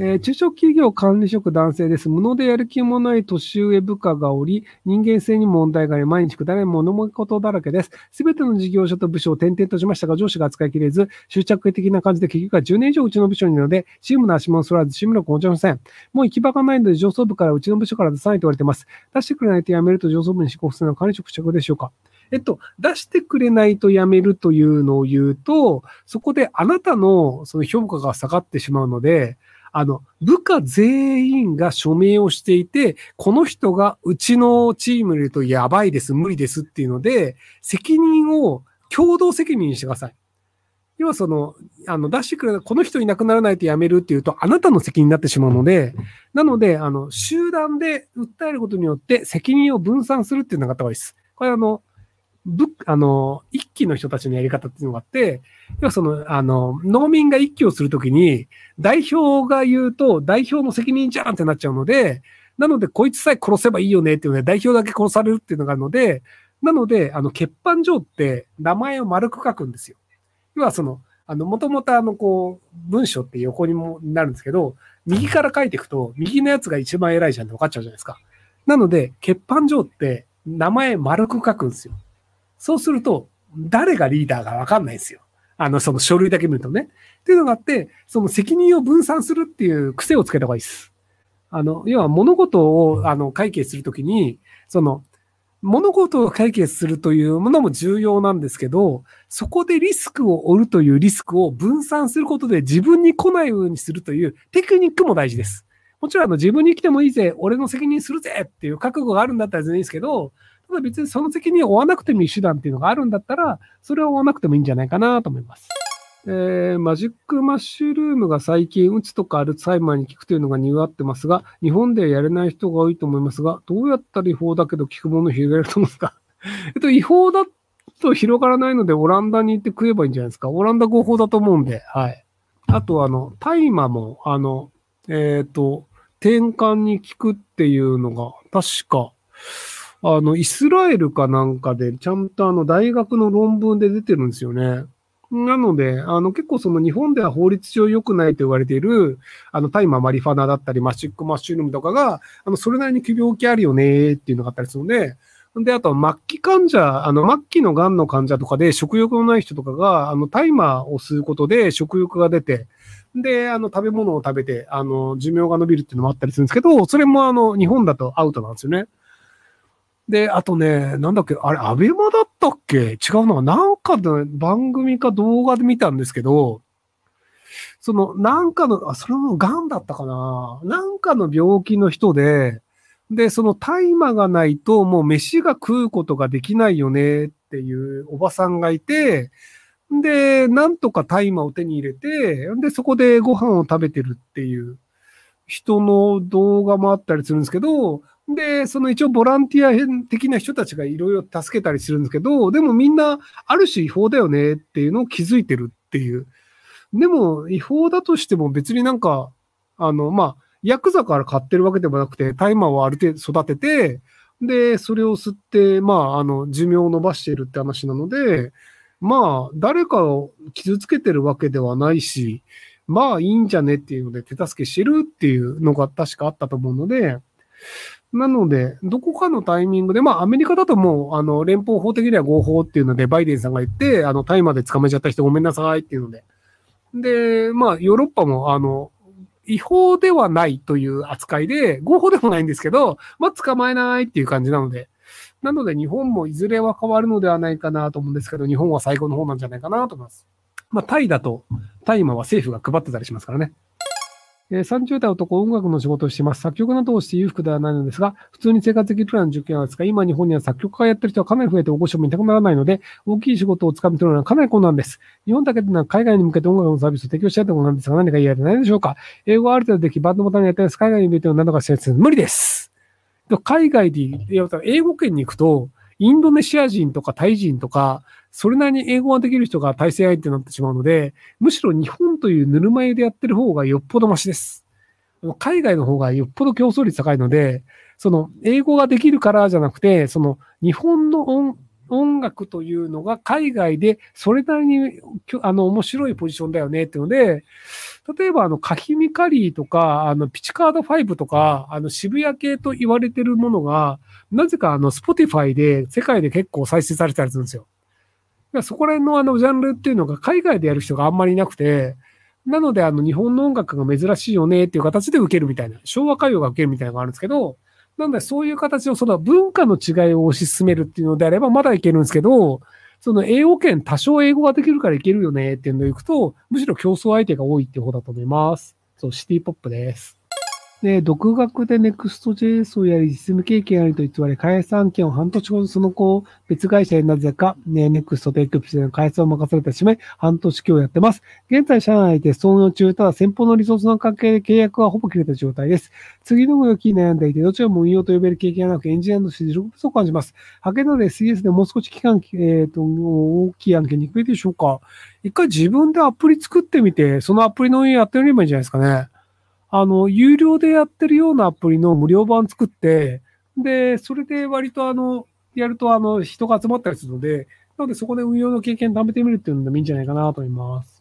えー、中小企業管理職男性です。無能でやる気もない年上部下がおり、人間性に問題があり、毎日くだらない物事だらけです。すべての事業所と部署を転々としましたが、上司が扱いきれず、執着的な感じで結局は10年以上うちの部署にいるので、チームの足もそらず、チーム力もちません。もう行き場がないので、上層部からうちの部署から出さないと言われています。出してくれないと辞めると上層部に申告するのは管理職着でしょうかえっと、出してくれないと辞めるというのを言うと、そこであなたのその評価が下がってしまうので、あの、部下全員が署名をしていて、この人がうちのチームにいるとやばいです、無理ですっていうので、責任を共同責任にしてください。要はその、あの、出してくれた、この人いなくならないとやめるっていうと、あなたの責任になってしまうので、なので、あの、集団で訴えることによって責任を分散するっていうのがあった方がいいです。これあの、ぶ、あの、一期の人たちのやり方っていうのがあって、要はその、あの、農民が一期をするときに、代表が言うと、代表の責任じゃんってなっちゃうので、なので、こいつさえ殺せばいいよねっていうので、代表だけ殺されるっていうのがあるので、なので、あの、欠板状って名前を丸く書くんですよ。要はその、あの、もともとあの、こう、文章って横にもなるんですけど、右から書いていくと、右のやつが一番偉いじゃんって分かっちゃうじゃないですか。なので、欠板状って名前丸く書くんですよ。そうすると、誰がリーダーかわかんないんですよ。あの、その書類だけ見るとね。っていうのがあって、その責任を分散するっていう癖をつけた方がいいです。あの、要は物事を、あの、解決するときに、その、物事を解決するというものも重要なんですけど、そこでリスクを負うというリスクを分散することで自分に来ないようにするというテクニックも大事です。もちろんあの自分に来てもいいぜ、俺の責任するぜっていう覚悟があるんだったら全然いいですけど、ただ別にその責任を負わなくてもいい手段っていうのがあるんだったら、それを負わなくてもいいんじゃないかなと思います。えー、マジックマッシュルームが最近、うつとかアルツハイマーに効くというのが匂ってますが、日本ではやれない人が多いと思いますが、どうやったら違法だけど効くものを広げると思うんですか？えっと、違法だと広がらないので、オランダに行って食えばいいんじゃないですか？オランダ合法だと思うんで、はい。あと、あの、大麻も、あの、えっ、ー、と、転換に効くっていうのが、確か、あの、イスラエルかなんかで、ちゃんとあの、大学の論文で出てるんですよね。なので、あの、結構その日本では法律上良くないと言われている、あの、大麻ママリファナだったり、マシックマッシュルームとかが、あの、それなりに病気あるよねっていうのがあったりするので、で、あと、末期患者、あの、末期の癌の患者とかで食欲のない人とかが、あの、大麻を吸うことで食欲が出て、で、あの、食べ物を食べて、あの、寿命が伸びるっていうのもあったりするんですけど、それもあの、日本だとアウトなんですよね。で、あとね、なんだっけ、あれ、アベマだったっけ？違うのはなんかの番組か動画で見たんですけど、その、なんかの、あ、それも癌だったかな。なんかの病気の人で、で、その大麻がないともう飯が食うことができないよねっていうおばさんがいて、で、なんとか大麻を手に入れて、で、そこでご飯を食べてるっていう人の動画もあったりするんですけど、で、その一応ボランティア編的な人たちがいろいろ助けたりするんですけど、でもみんなある種違法だよねっていうのを気づいてるっていう。でも違法だとしても別になんか、あの、まあ、ヤクザから買ってるわけでもなくて、大麻をある程度育てて、で、それを吸って、まあ、あの、寿命を伸ばしているって話なので、まあ、誰かを傷つけてるわけではないし、まあいいんじゃねっていうので手助けしてるっていうのが確かあったと思うので、なので、どこかのタイミングで、まあ、アメリカだともう、あの、連邦法的には合法っていうので、バイデンさんが言って、あの、大麻で捕まえちゃった人ごめんなさいっていうので。で、まあ、ヨーロッパも、あの、違法ではないという扱いで、合法でもないんですけど、まあ、捕まえないっていう感じなので。なので、日本もいずれは変わるのではないかなと思うんですけど、日本は最後の方なんじゃないかなと思います。まあ、タイだと、大麻は政府が配ってたりしますからね。えー、30代男、音楽の仕事をしています。作曲などをして裕福ではないのですが、普通に生活できるくらいの受験はですが、今日本には作曲家やってる人はかなり増えて大御所もいたくならないので、大きい仕事をつかみ取るのはかなり困難です。日本だけでなく海外に向けて音楽のサービスを提供したいところなんですが、何か言いられないでしょうか英語はある程度でき、バンドボタンにやったりです。海外に向けて何とかしたいです。無理です海外で、英語圏に行くと、インドネシア人とかタイ人とか、それなりに英語ができる人が対戦相手になってしまうので、むしろ日本というぬるま湯でやってる方がよっぽどマシです。海外の方がよっぽど競争率高いので、その、英語ができるからじゃなくて、その、日本の音、音楽というのが海外でそれなりにあの面白いポジションだよねっていうので、例えばあのカヒミカリーとか、あのピチカード5とか、あの渋谷系と言われてるものが、なぜかあのスポティファイで世界で結構再生されたりするんですよ。そこら辺のあのジャンルっていうのが海外でやる人があんまりいなくて、なのであの日本の音楽が珍しいよねっていう形で受けるみたいな、昭和歌謡が受けるみたいなのがあるんですけど、なのでそういう形をその文化の違いを推し進めるっていうのであればまだいけるんですけど、その英語圏多少英語ができるからいけるよねっていうのでいくと、むしろ競争相手が多いっていう方だと思います。そう、シティポップです。で、独学で Next.js をやり、実務経験ありと偽り、開発案件を半年後その子を別会社へなぜか、ね、Next とエクプでの開発を任されてしまい、半年今日やってます。現在、社内で創業中、ただ先方のリソースの関係で契約はほぼ切れた状態です。次の動き悩んでいて、どちらも運用と呼べる経験がなく、エンジニアとして実力不足を感じます。派遣なので CS でもう少し期間、えっ、ー、と、大きい案件に増えてでしょうか？一回自分でアプリ作ってみて、そのアプリの運営やってみればいいんじゃないですかね。あの、有料でやってるようなアプリの無料版作って、で、それで割とあの、やるとあの、人が集まったりするので、なのでそこで運用の経験貯めてみるっていうのでもいいんじゃないかなと思います。